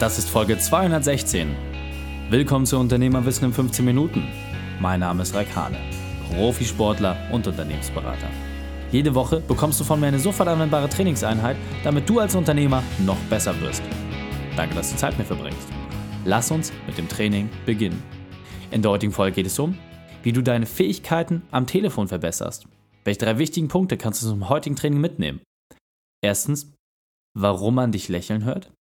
Das ist Folge 216. Willkommen zu Unternehmerwissen in 15 Minuten. Mein Name ist Raik Hane, Profisportler und Unternehmensberater. Jede Woche bekommst du von mir eine sofort anwendbare Trainingseinheit, damit du als Unternehmer noch besser wirst. Danke, dass du Zeit mit mir verbringst. Lass uns mit dem Training beginnen. In der heutigen Folge geht es um, wie du deine Fähigkeiten am Telefon verbesserst. Welche drei wichtigen Punkte kannst du zum heutigen Training mitnehmen? Erstens, warum man dich lächeln hört.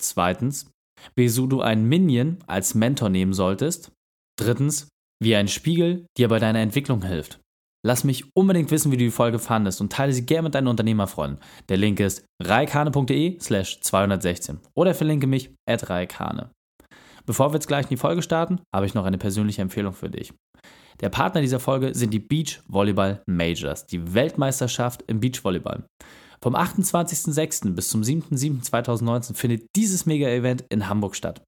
Zweitens, wieso du einen Minion als Mentor nehmen solltest. Drittens, wie ein Spiegel dir bei deiner Entwicklung hilft. Lass mich unbedingt wissen, wie du die Folge fandest und teile sie gerne mit deinen Unternehmerfreunden. Der Link ist reikane.de slash 216 oder verlinke mich at reikane. Bevor wir jetzt gleich in die Folge starten, habe ich noch eine persönliche Empfehlung für dich. Der Partner dieser Folge sind die Beach Volleyball Majors, die Weltmeisterschaft im Beachvolleyball. Vom 28.06. bis zum 7.07.2019 findet dieses Mega-Event in Hamburg statt.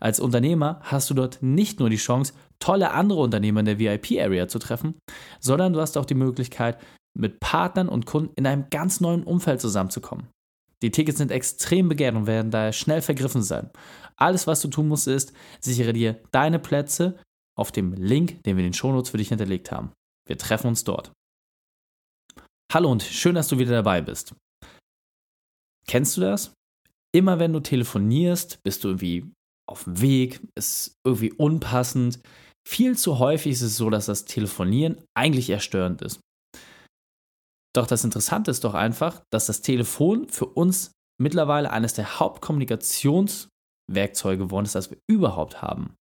Als Unternehmer hast du dort nicht nur die Chance, tolle andere Unternehmer in der VIP-Area zu treffen, sondern du hast auch die Möglichkeit, mit Partnern und Kunden in einem ganz neuen Umfeld zusammenzukommen. Die Tickets sind extrem begehrt und werden daher schnell vergriffen sein. Alles, was du tun musst, ist, sichere dir deine Plätze auf dem Link, den wir in den Shownotes für dich hinterlegt haben. Wir treffen uns dort. Hallo und schön, dass du wieder dabei bist. Kennst du das? Immer wenn du telefonierst, bist du irgendwie auf dem Weg, ist irgendwie unpassend. Viel zu häufig ist es so, dass das Telefonieren eigentlich eher störend ist. Doch das Interessante ist doch einfach, dass das Telefon für uns mittlerweile eines der Hauptkommunikationswerkzeuge geworden ist, das wir überhaupt haben.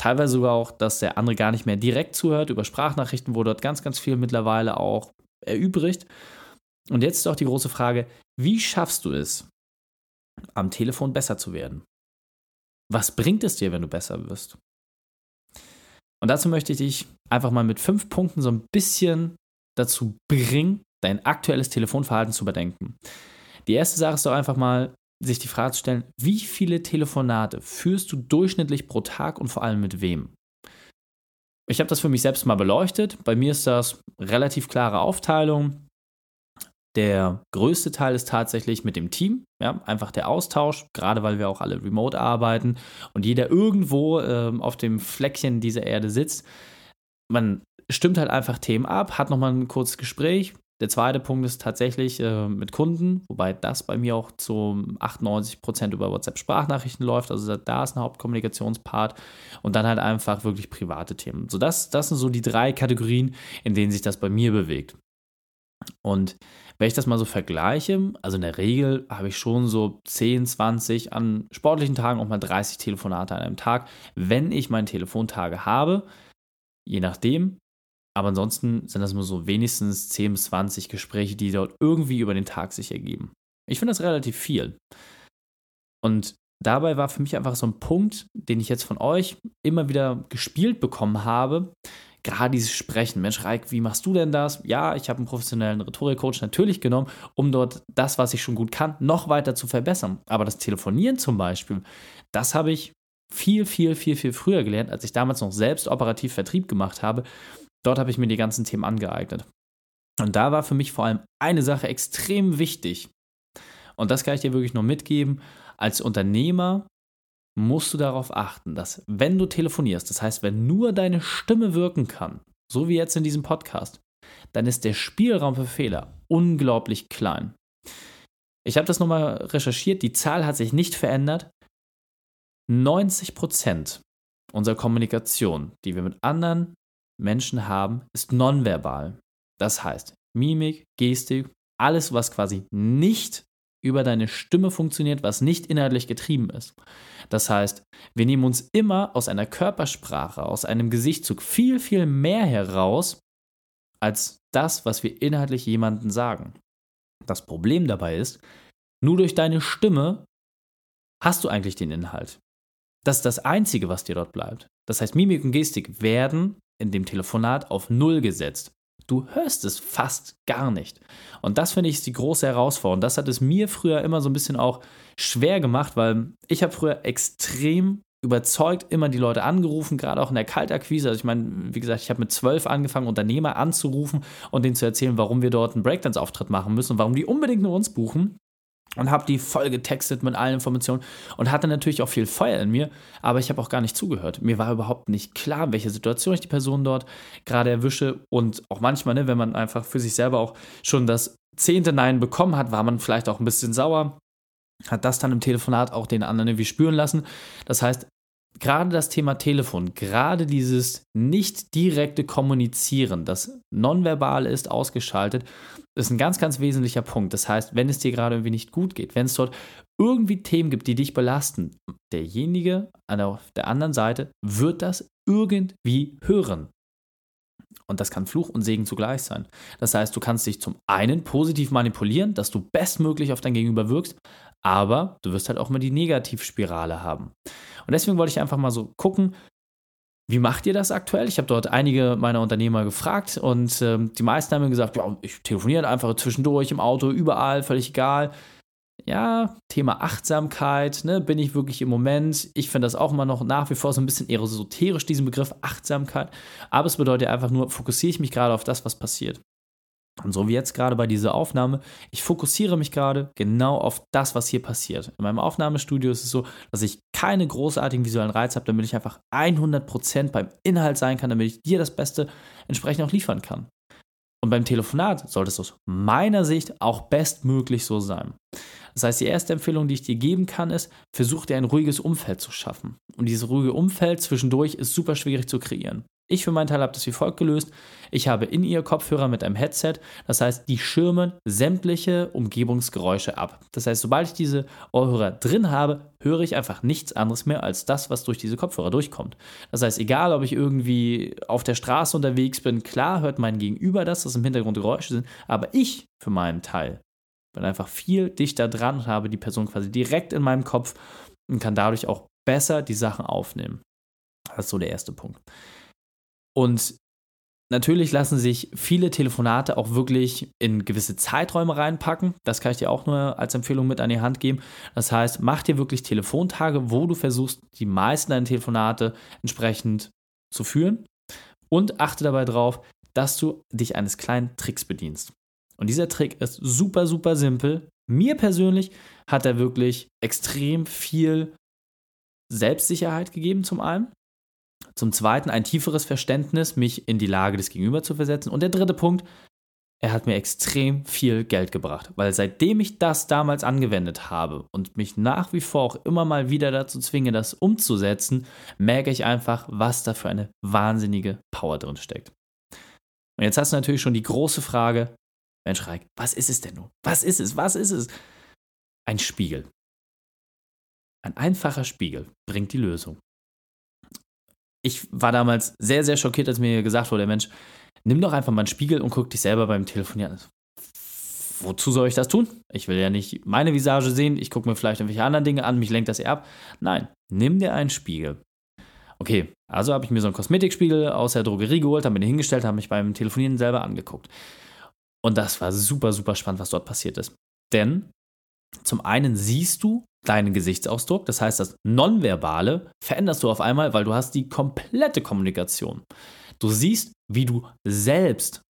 Teilweise sogar auch, dass der andere gar nicht mehr direkt zuhört über Sprachnachrichten, wo dort ganz, ganz viel mittlerweile auch erübrigt. Und jetzt ist auch die große Frage, wie schaffst du es, am Telefon besser zu werden? Was bringt es dir, wenn du besser wirst? Und dazu möchte ich dich einfach mal mit fünf Punkten so ein bisschen dazu bringen, dein aktuelles Telefonverhalten zu überdenken. Die erste Sache ist doch einfach mal, sich die Frage zu stellen, wie viele Telefonate führst du durchschnittlich pro Tag und vor allem mit wem? Ich habe das für mich selbst mal beleuchtet. Bei mir ist das relativ klare Aufteilung. Der größte Teil ist tatsächlich mit dem Team, ja, einfach der Austausch, gerade weil wir auch alle remote arbeiten und jeder irgendwo äh, auf dem Fleckchen dieser Erde sitzt. Man stimmt halt einfach Themen ab, hat nochmal ein kurzes Gespräch, der zweite Punkt ist tatsächlich äh, mit Kunden, wobei das bei mir auch zu 98 Prozent über WhatsApp-Sprachnachrichten läuft. Also da ist ein Hauptkommunikationspart und dann halt einfach wirklich private Themen. So, das, das sind so die drei Kategorien, in denen sich das bei mir bewegt. Und wenn ich das mal so vergleiche, also in der Regel habe ich schon so 10, 20, an sportlichen Tagen auch mal 30 Telefonate an einem Tag, wenn ich meine Telefontage habe. Je nachdem, aber ansonsten sind das nur so wenigstens 10 bis 20 Gespräche, die dort irgendwie über den Tag sich ergeben. Ich finde das relativ viel. Und dabei war für mich einfach so ein Punkt, den ich jetzt von euch immer wieder gespielt bekommen habe. Gerade dieses Sprechen. Mensch, Reik, wie machst du denn das? Ja, ich habe einen professionellen Rhetorikcoach natürlich genommen, um dort das, was ich schon gut kann, noch weiter zu verbessern. Aber das Telefonieren zum Beispiel, das habe ich viel, viel, viel, viel früher gelernt, als ich damals noch selbst operativ Vertrieb gemacht habe. Dort habe ich mir die ganzen Themen angeeignet. Und da war für mich vor allem eine Sache extrem wichtig. Und das kann ich dir wirklich nur mitgeben. Als Unternehmer musst du darauf achten, dass wenn du telefonierst, das heißt, wenn nur deine Stimme wirken kann, so wie jetzt in diesem Podcast, dann ist der Spielraum für Fehler unglaublich klein. Ich habe das nochmal recherchiert, die Zahl hat sich nicht verändert. 90% unserer Kommunikation, die wir mit anderen Menschen haben, ist nonverbal. Das heißt, Mimik, Gestik, alles, was quasi nicht über deine Stimme funktioniert, was nicht inhaltlich getrieben ist. Das heißt, wir nehmen uns immer aus einer Körpersprache, aus einem Gesichtszug viel, viel mehr heraus, als das, was wir inhaltlich jemandem sagen. Das Problem dabei ist, nur durch deine Stimme hast du eigentlich den Inhalt. Das ist das Einzige, was dir dort bleibt. Das heißt, Mimik und Gestik werden in dem Telefonat auf Null gesetzt. Du hörst es fast gar nicht. Und das finde ich ist die große Herausforderung. Das hat es mir früher immer so ein bisschen auch schwer gemacht, weil ich habe früher extrem überzeugt immer die Leute angerufen, gerade auch in der Kaltakquise. Also ich meine, wie gesagt, ich habe mit zwölf angefangen, Unternehmer anzurufen und denen zu erzählen, warum wir dort einen Breakdance-Auftritt machen müssen und warum die unbedingt nur uns buchen. Und habe die voll getextet mit allen Informationen und hatte natürlich auch viel Feuer in mir, aber ich habe auch gar nicht zugehört. Mir war überhaupt nicht klar, welche Situation ich die Person dort gerade erwische und auch manchmal, ne, wenn man einfach für sich selber auch schon das zehnte Nein bekommen hat, war man vielleicht auch ein bisschen sauer, hat das dann im Telefonat auch den anderen irgendwie spüren lassen. Das heißt, gerade das Thema Telefon, gerade dieses nicht direkte Kommunizieren, das nonverbal ist, ausgeschaltet, ist ein ganz, ganz wesentlicher Punkt. Das heißt, wenn es dir gerade irgendwie nicht gut geht, wenn es dort irgendwie Themen gibt, die dich belasten, derjenige auf der anderen Seite wird das irgendwie hören. Und das kann Fluch und Segen zugleich sein. Das heißt, du kannst dich zum einen positiv manipulieren, dass du bestmöglich auf dein Gegenüber wirkst, aber du wirst halt auch immer die Negativspirale haben. Und deswegen wollte ich einfach mal so gucken, wie macht ihr das aktuell? Ich habe dort einige meiner Unternehmer gefragt und ähm, die meisten haben mir gesagt, ja, ich telefoniere einfach zwischendurch im Auto, überall, völlig egal. Ja, Thema Achtsamkeit, ne, bin ich wirklich im Moment. Ich finde das auch immer noch nach wie vor so ein bisschen esoterisch, diesen Begriff Achtsamkeit. Aber es bedeutet einfach nur, fokussiere ich mich gerade auf das, was passiert. Und so wie jetzt gerade bei dieser Aufnahme, ich fokussiere mich gerade genau auf das, was hier passiert. In meinem Aufnahmestudio ist es so, dass ich keine großartigen visuellen Reize habe, damit ich einfach 100% beim Inhalt sein kann, damit ich dir das Beste entsprechend auch liefern kann. Und beim Telefonat sollte es aus meiner Sicht auch bestmöglich so sein. Das heißt, die erste Empfehlung, die ich dir geben kann, ist, versuch dir ein ruhiges Umfeld zu schaffen. Und dieses ruhige Umfeld zwischendurch ist super schwierig zu kreieren. Ich für meinen Teil habe das wie folgt gelöst. Ich habe in ihr Kopfhörer mit einem Headset, das heißt, die schirmen sämtliche Umgebungsgeräusche ab. Das heißt, sobald ich diese Ohrhörer drin habe, höre ich einfach nichts anderes mehr als das, was durch diese Kopfhörer durchkommt. Das heißt, egal ob ich irgendwie auf der Straße unterwegs bin, klar hört mein Gegenüber das, dass im Hintergrund Geräusche sind, aber ich für meinen Teil bin einfach viel dichter dran und habe die Person quasi direkt in meinem Kopf und kann dadurch auch besser die Sachen aufnehmen. Das ist so der erste Punkt. Und natürlich lassen sich viele Telefonate auch wirklich in gewisse Zeiträume reinpacken. Das kann ich dir auch nur als Empfehlung mit an die Hand geben. Das heißt, mach dir wirklich Telefontage, wo du versuchst, die meisten deiner Telefonate entsprechend zu führen. Und achte dabei darauf, dass du dich eines kleinen Tricks bedienst. Und dieser Trick ist super, super simpel. Mir persönlich hat er wirklich extrem viel Selbstsicherheit gegeben, zum einen. Zum Zweiten ein tieferes Verständnis, mich in die Lage des Gegenüber zu versetzen. Und der dritte Punkt, er hat mir extrem viel Geld gebracht, weil seitdem ich das damals angewendet habe und mich nach wie vor auch immer mal wieder dazu zwinge, das umzusetzen, merke ich einfach, was da für eine wahnsinnige Power drin steckt. Und jetzt hast du natürlich schon die große Frage, Mensch Reik, was ist es denn nun? Was ist es? Was ist es? Ein Spiegel. Ein einfacher Spiegel bringt die Lösung ich war damals sehr, sehr schockiert, als mir gesagt wurde, Mensch, nimm doch einfach mal einen Spiegel und guck dich selber beim Telefonieren. Wozu soll ich das tun? Ich will ja nicht meine Visage sehen, ich gucke mir vielleicht irgendwelche anderen Dinge an, mich lenkt das eher ab. Nein, nimm dir einen Spiegel. Okay, also habe ich mir so einen Kosmetikspiegel aus der Drogerie geholt, habe mir den hingestellt, habe mich beim Telefonieren selber angeguckt. Und das war super, super spannend, was dort passiert ist. Denn zum einen siehst du deinen Gesichtsausdruck. Das heißt, das Nonverbale veränderst du auf einmal, weil du hast die komplette Kommunikation. Du siehst, wie du selbst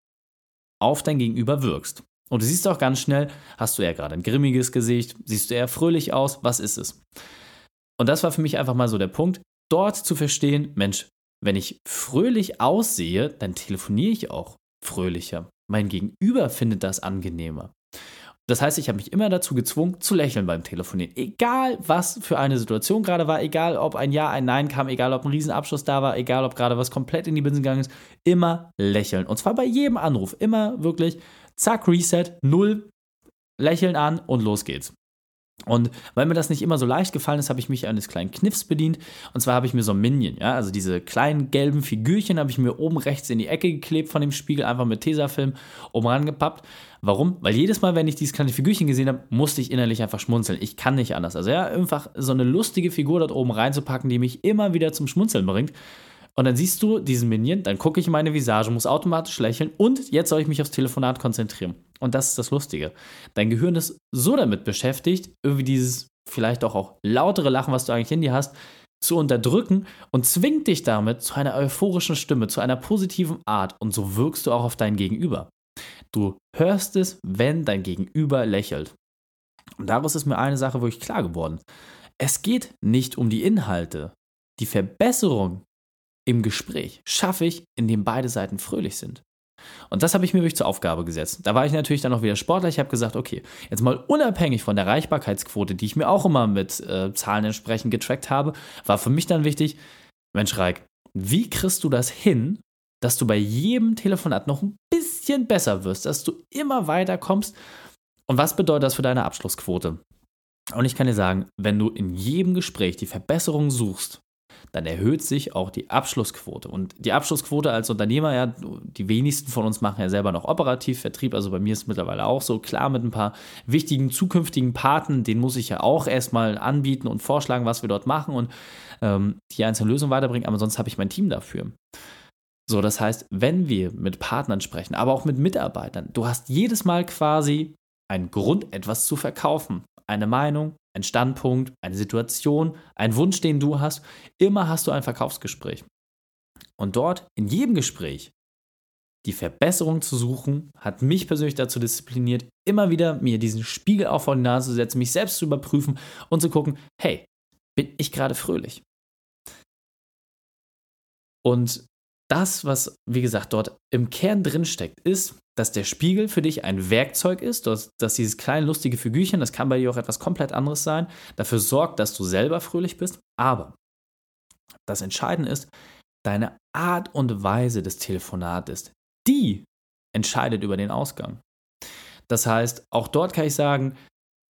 auf dein Gegenüber wirkst. Und du siehst auch ganz schnell, hast du eher gerade ein grimmiges Gesicht, siehst du eher fröhlich aus, was ist es? Und das war für mich einfach mal so der Punkt, dort zu verstehen, Mensch, wenn ich fröhlich aussehe, dann telefoniere ich auch fröhlicher. Mein Gegenüber findet das angenehmer. Das heißt, ich habe mich immer dazu gezwungen, zu lächeln beim Telefonieren. Egal, was für eine Situation gerade war, egal, ob ein Ja, ein Nein kam, egal, ob ein Riesenabschluss da war, egal, ob gerade was komplett in die Binsen gegangen ist, immer lächeln. Und zwar bei jedem Anruf. Immer wirklich, zack, Reset, null, lächeln an und los geht's. Und weil mir das nicht immer so leicht gefallen ist, habe ich mich eines kleinen Kniffs bedient. Und zwar habe ich mir so ein Minion, ja, also diese kleinen gelben Figürchen habe ich mir oben rechts in die Ecke geklebt von dem Spiegel, einfach mit Tesafilm oben rangepappt. Warum? Weil jedes Mal, wenn ich dieses kleine Figürchen gesehen habe, musste ich innerlich einfach schmunzeln. Ich kann nicht anders. Also ja, einfach so eine lustige Figur dort oben reinzupacken, die mich immer wieder zum Schmunzeln bringt. Und dann siehst du diesen Minion, dann gucke ich in meine Visage, muss automatisch lächeln und jetzt soll ich mich aufs Telefonat konzentrieren. Und das ist das Lustige. Dein Gehirn ist so damit beschäftigt, irgendwie dieses vielleicht auch, auch lautere Lachen, was du eigentlich in dir hast, zu unterdrücken und zwingt dich damit zu einer euphorischen Stimme, zu einer positiven Art. Und so wirkst du auch auf dein Gegenüber. Du hörst es, wenn dein Gegenüber lächelt. Und daraus ist mir eine Sache wirklich klar geworden. Es geht nicht um die Inhalte. Die Verbesserung im Gespräch schaffe ich, indem beide Seiten fröhlich sind. Und das habe ich mir wirklich zur Aufgabe gesetzt. Da war ich natürlich dann auch wieder Sportler. Ich habe gesagt, okay, jetzt mal unabhängig von der Erreichbarkeitsquote, die ich mir auch immer mit äh, Zahlen entsprechend getrackt habe, war für mich dann wichtig, Mensch, Reik, wie kriegst du das hin, dass du bei jedem Telefonat noch ein bisschen besser wirst, dass du immer weiter kommst? Und was bedeutet das für deine Abschlussquote? Und ich kann dir sagen, wenn du in jedem Gespräch die Verbesserung suchst, dann erhöht sich auch die Abschlussquote. Und die Abschlussquote als Unternehmer, ja, die wenigsten von uns machen ja selber noch operativ Vertrieb. Also bei mir ist es mittlerweile auch so. Klar, mit ein paar wichtigen zukünftigen Paten, den muss ich ja auch erstmal anbieten und vorschlagen, was wir dort machen und ähm, die einzelne Lösung weiterbringen. Aber sonst habe ich mein Team dafür. So, das heißt, wenn wir mit Partnern sprechen, aber auch mit Mitarbeitern, du hast jedes Mal quasi einen Grund, etwas zu verkaufen eine Meinung, ein Standpunkt, eine Situation, ein Wunsch, den du hast. Immer hast du ein Verkaufsgespräch. Und dort, in jedem Gespräch, die Verbesserung zu suchen, hat mich persönlich dazu diszipliniert, immer wieder mir diesen Spiegel auf vor die Nase zu setzen, mich selbst zu überprüfen und zu gucken, hey, bin ich gerade fröhlich? Und das, was, wie gesagt, dort im Kern drin steckt, ist, dass der Spiegel für dich ein Werkzeug ist, dass, dass dieses kleine lustige Figürchen, das kann bei dir auch etwas komplett anderes sein, dafür sorgt, dass du selber fröhlich bist. Aber das Entscheidende ist, deine Art und Weise des Telefonates, die entscheidet über den Ausgang. Das heißt, auch dort kann ich sagen,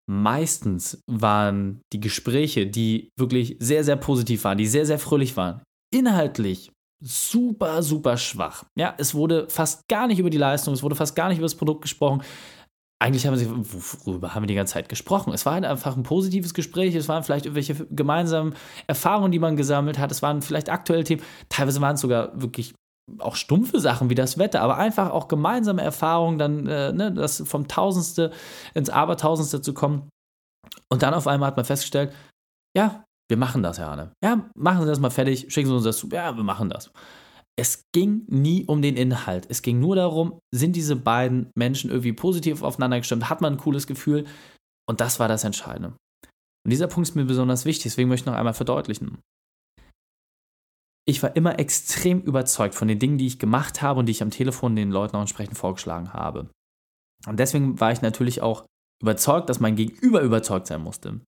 meistens waren die Gespräche, die wirklich sehr, sehr positiv waren, die sehr, sehr fröhlich waren, inhaltlich super, super schwach. Ja, es wurde fast gar nicht über die Leistung, es wurde fast gar nicht über das Produkt gesprochen. Eigentlich haben sie, worüber haben wir die ganze Zeit gesprochen? Es war halt einfach ein positives Gespräch, es waren vielleicht irgendwelche gemeinsamen Erfahrungen, die man gesammelt hat, es waren vielleicht aktuelle Themen, teilweise waren es sogar wirklich auch stumpfe Sachen wie das Wetter, aber einfach auch gemeinsame Erfahrungen, dann äh, ne, das vom Tausendste ins Abertausendste zu kommen. Und dann auf einmal hat man festgestellt, ja, wir machen das, Herr Arne. Ja, machen Sie das mal fertig, schicken Sie uns das zu. Ja, wir machen das. Es ging nie um den Inhalt. Es ging nur darum, sind diese beiden Menschen irgendwie positiv aufeinander gestimmt? Hat man ein cooles Gefühl? Und das war das Entscheidende. Und dieser Punkt ist mir besonders wichtig, deswegen möchte ich noch einmal verdeutlichen. Ich war immer extrem überzeugt von den Dingen, die ich gemacht habe und die ich am Telefon den Leuten auch entsprechend vorgeschlagen habe. Und deswegen war ich natürlich auch überzeugt, dass mein Gegenüber überzeugt sein musste.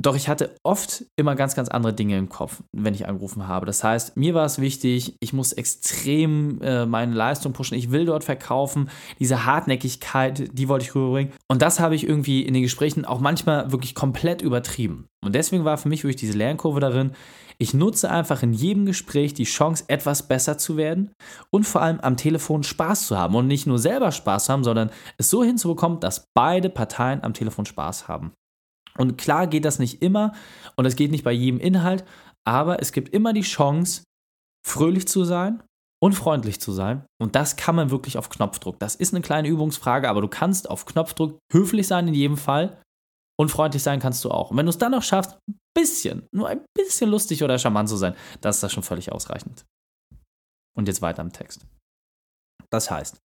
Doch ich hatte oft immer ganz, ganz andere Dinge im Kopf, wenn ich angerufen habe. Das heißt, mir war es wichtig, ich muss extrem äh, meine Leistung pushen, ich will dort verkaufen. Diese Hartnäckigkeit, die wollte ich rüberbringen. Und das habe ich irgendwie in den Gesprächen auch manchmal wirklich komplett übertrieben. Und deswegen war für mich wirklich diese Lernkurve darin, ich nutze einfach in jedem Gespräch die Chance, etwas besser zu werden und vor allem am Telefon Spaß zu haben. Und nicht nur selber Spaß haben, sondern es so hinzubekommen, dass beide Parteien am Telefon Spaß haben. Und klar geht das nicht immer und es geht nicht bei jedem Inhalt, aber es gibt immer die Chance, fröhlich zu sein und freundlich zu sein. Und das kann man wirklich auf Knopfdruck. Das ist eine kleine Übungsfrage, aber du kannst auf Knopfdruck höflich sein in jedem Fall und freundlich sein kannst du auch. Und wenn du es dann noch schaffst, ein bisschen, nur ein bisschen lustig oder charmant zu sein, das ist das schon völlig ausreichend. Und jetzt weiter im Text. Das heißt,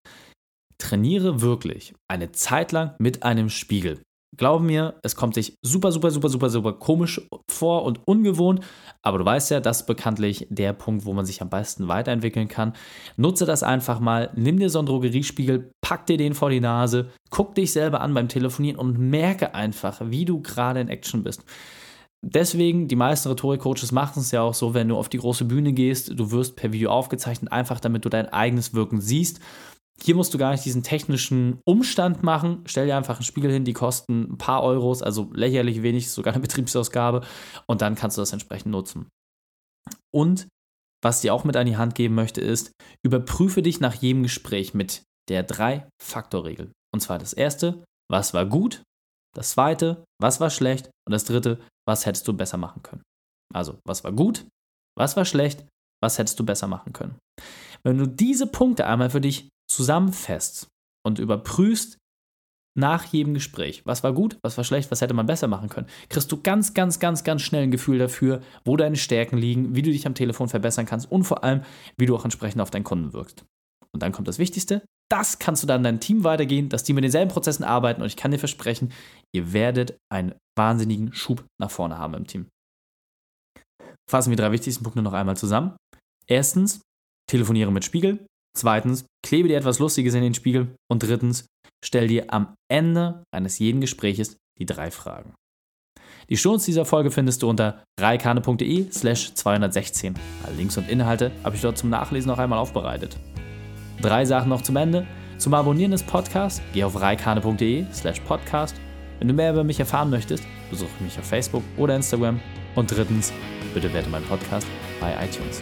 trainiere wirklich eine Zeit lang mit einem Spiegel. Glaub mir, es kommt sich super, super, super, super, super komisch vor und ungewohnt, aber du weißt ja, das ist bekanntlich der Punkt, wo man sich am besten weiterentwickeln kann. Nutze das einfach mal, nimm dir so einen Drogeriespiegel, pack dir den vor die Nase, guck dich selber an beim Telefonieren und merke einfach, wie du gerade in Action bist. Deswegen, die meisten Rhetorik-Coaches machen es ja auch so, wenn du auf die große Bühne gehst, du wirst per Video aufgezeichnet, einfach damit du dein eigenes Wirken siehst hier musst du gar nicht diesen technischen Umstand machen. Stell dir einfach einen Spiegel hin, die kosten ein paar Euros, also lächerlich wenig, sogar eine Betriebsausgabe. Und dann kannst du das entsprechend nutzen. Und was dir auch mit an die Hand geben möchte, ist, überprüfe dich nach jedem Gespräch mit der Drei-Faktor-Regel. Und zwar das erste, was war gut? Das zweite, was war schlecht? Und das dritte, was hättest du besser machen können? Also, was war gut? Was war schlecht? Was hättest du besser machen können? Wenn du diese Punkte einmal für dich zusammenfasst und überprüfst nach jedem Gespräch, was war gut, was war schlecht, was hätte man besser machen können, kriegst du ganz, ganz, ganz, ganz schnell ein Gefühl dafür, wo deine Stärken liegen, wie du dich am Telefon verbessern kannst und vor allem, wie du auch entsprechend auf deinen Kunden wirkst. Und dann kommt das Wichtigste, das kannst du dann deinem Team weitergehen, dass die mit denselben Prozessen arbeiten und ich kann dir versprechen, ihr werdet einen wahnsinnigen Schub nach vorne haben im Team. Fassen wir die drei wichtigsten Punkte noch einmal zusammen. Erstens, telefoniere mit Spiegel. Zweitens, klebe dir etwas Lustiges in den Spiegel. Und drittens, stell dir am Ende eines jeden Gespräches die drei Fragen. Die Shownotes dieser Folge findest du unter reikane.de slash 216. Alle Links und Inhalte habe ich dort zum Nachlesen noch einmal aufbereitet. Drei Sachen noch zum Ende. Zum Abonnieren des Podcasts geh auf reikane.de slash podcast. Wenn du mehr über mich erfahren möchtest, besuche mich auf Facebook oder Instagram. Und drittens, bitte werte meinen Podcast bei iTunes.